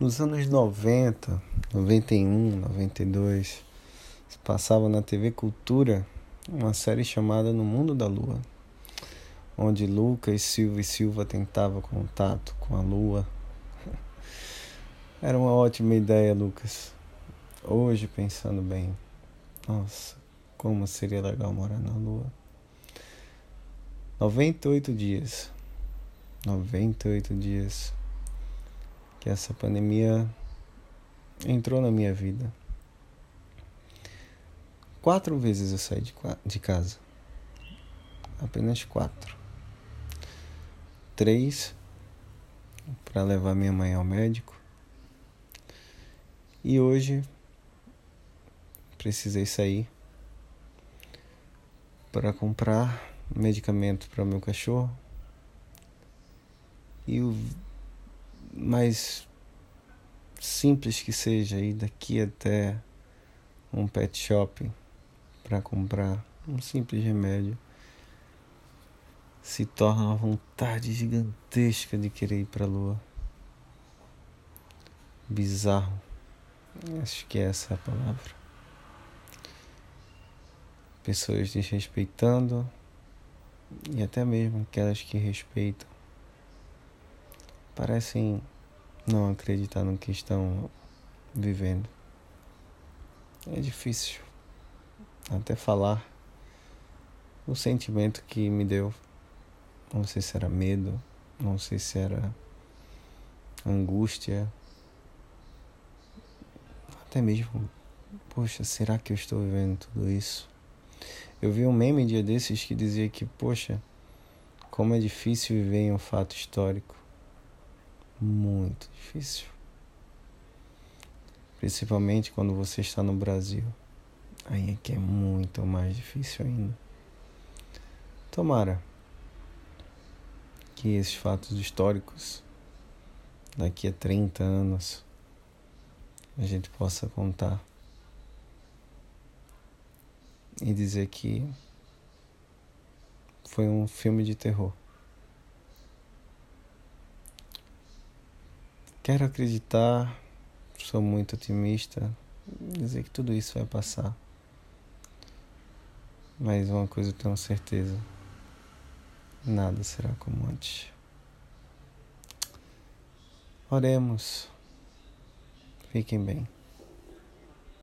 Nos anos 90, 91, 92, passava na TV Cultura uma série chamada No Mundo da Lua, onde Lucas Silva e Silva tentava contato com a Lua. Era uma ótima ideia, Lucas. Hoje, pensando bem, nossa, como seria legal morar na Lua. 98 dias. 98 dias que essa pandemia entrou na minha vida. Quatro vezes eu saí de, de casa. Apenas quatro. Três para levar minha mãe ao médico. E hoje precisei sair para comprar medicamento para meu cachorro. E o mais simples que seja ir daqui até um pet shop para comprar um simples remédio se torna uma vontade gigantesca de querer ir para a lua. Bizarro. Acho que essa é a palavra. Pessoas desrespeitando e até mesmo aquelas que respeitam parecem não acreditar no que estão vivendo. É difícil até falar o sentimento que me deu. Não sei se era medo, não sei se era angústia, até mesmo, poxa, será que eu estou vivendo tudo isso? Eu vi um meme dia desses que dizia que, poxa, como é difícil viver em um fato histórico muito difícil. Principalmente quando você está no Brasil. Aí é que é muito mais difícil ainda. Tomara que esses fatos históricos, daqui a 30 anos, a gente possa contar e dizer que foi um filme de terror. Quero acreditar, sou muito otimista, dizer que tudo isso vai passar. Mas uma coisa eu tenho certeza: nada será como antes. Oremos. Fiquem bem.